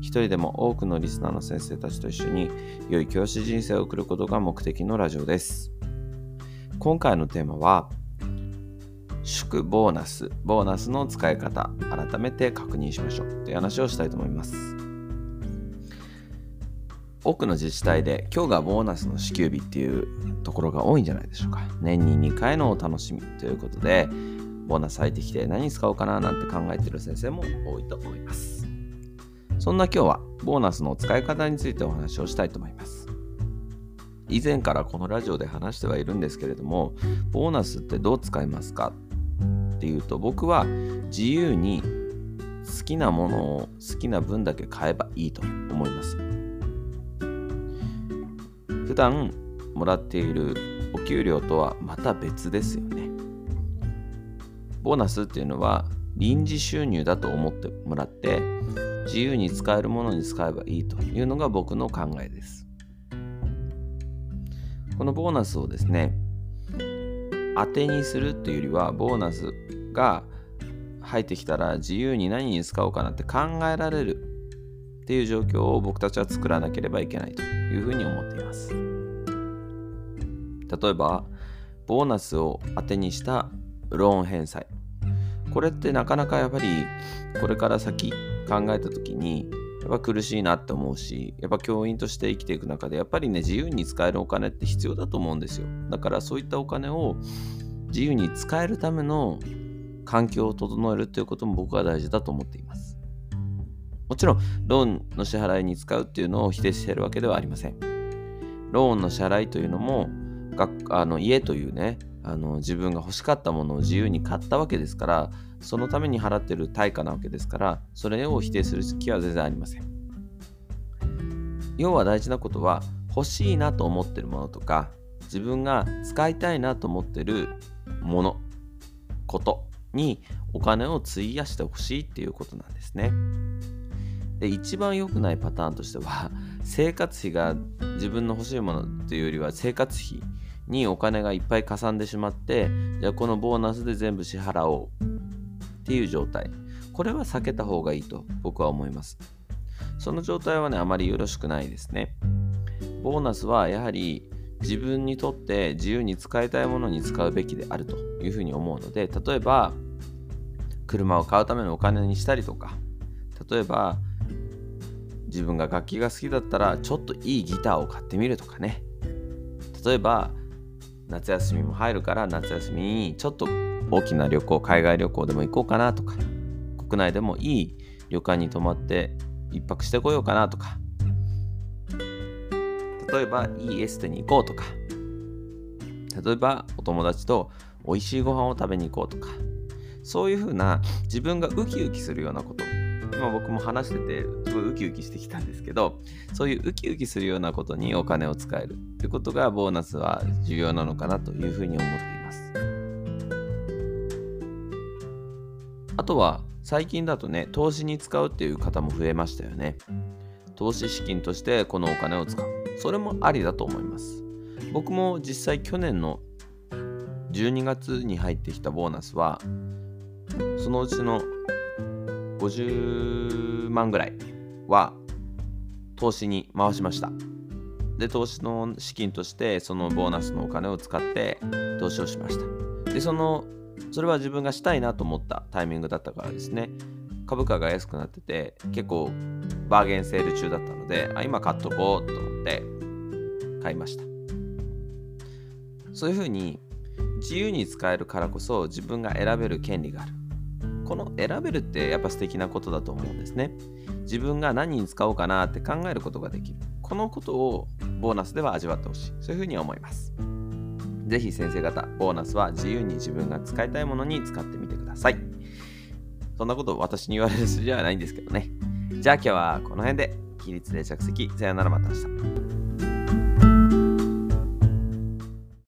一人でも多くのリスナーの先生たちと一緒に良い教師人生を送ることが目的のラジオです。今回のテーマは祝ボーナス、ボーナスの使い方、改めて確認しましょうという話をしたいと思います。多くの自治体で今日がボーナスの支給日っていうところが多いんじゃないでしょうか。年に2回のお楽しみということで、ボーナス入ってきて何使おうかななんて考えている先生も多いと思います。そんな今日はボーナスの使い方についてお話をしたいと思います。以前からこのラジオで話してはいるんですけれども、ボーナスってどう使いますかっていうと、僕は自由に好きなものを好きな分だけ買えばいいと思います。普段もらっているお給料とはまた別ですよね。ボーナスっていうのは臨時収入だと思ってもらって自由に使えるものに使えばいいというのが僕の考えです。このボーナスをですね、当てにするっていうよりは、ボーナスが入ってきたら自由に何に使おうかなって考えられるっていう状況を僕たちは作らなければいけないというふうに思っています。例えば、ボーナスを当てにしたローン返済。これってなかなかやっぱりこれから先考えた時にやっぱ苦しいなって思うしやっぱ教員として生きていく中でやっぱりね自由に使えるお金って必要だと思うんですよ。だからそういったお金を自由に使えるための環境を整えるということも僕は大事だと思っています。もちろんローンの支払いに使うっていうのを否定しているわけではありません。ローンの支払いというのもあの家というねあの自分が欲しかったものを自由に買ったわけですからそのために払ってる対価なわけですからそれを否定する気は全然ありません。要は大事なことは欲しいなと思ってるものとか自分が使いたいなと思ってるものことにお金を費やしてほしいっていうことなんですね。で一番良くないパターンとしては生活費が自分の欲しいものというよりは生活費にお金がいっぱいかさんでしまってじゃあこのボーナスで全部支払おう。っていう状態。これは避けた方がいいと僕は思います。その状態はねあまりよろしくないですね。ボーナスはやはり自分にとって自由に使いたいものに使うべきであるというふうに思うので例えば車を買うためのお金にしたりとか例えば自分が楽器が好きだったらちょっといいギターを買ってみるとかね。例えば夏休みも入るから夏休みにちょっと大きな旅行海外旅行でも行こうかなとか国内でもいい旅館に泊まって一泊してこようかなとか。例えばいいエステに行こうとか。例えばお友達と美味しいご飯を食べに行こうとか。そういうふうな自分がウキウキするようなこと。今僕も話しててすごいウキウキしてきたんですけどそういうウキウキするようなことにお金を使えるということがボーナスは重要なのかなというふうに思っています。あとは最近だとね投資に使うっていう方も増えましたよね。投資資金としてこのお金を使う。それもありだと思います。僕も実際去年の12月に入ってきたボーナスはそのうちの50万ぐらいは投資に回しました。で、投資の資金としてそのボーナスのお金を使って投資をしました。で、その、それは自分がしたいなと思ったタイミングだったからですね。株価が安くなってて結構バーゲンセール中だったのであ今買っとこうと思って買いましたそういうふうに自由に使えるからこそ自分が選べる権利があるこの選べるってやっぱ素敵なことだと思うんですね。自分が何に使おうかなって考えることができる。このことをボーナスでは味わってほしい。そういうふうに思います。ぜひ先生方、ボーナスは自由に自分が使いたいものに使ってみてください。そんなこと私に言われる筋ではないんですけどね。じゃあ今日はこの辺で起立で着席さよならまた明日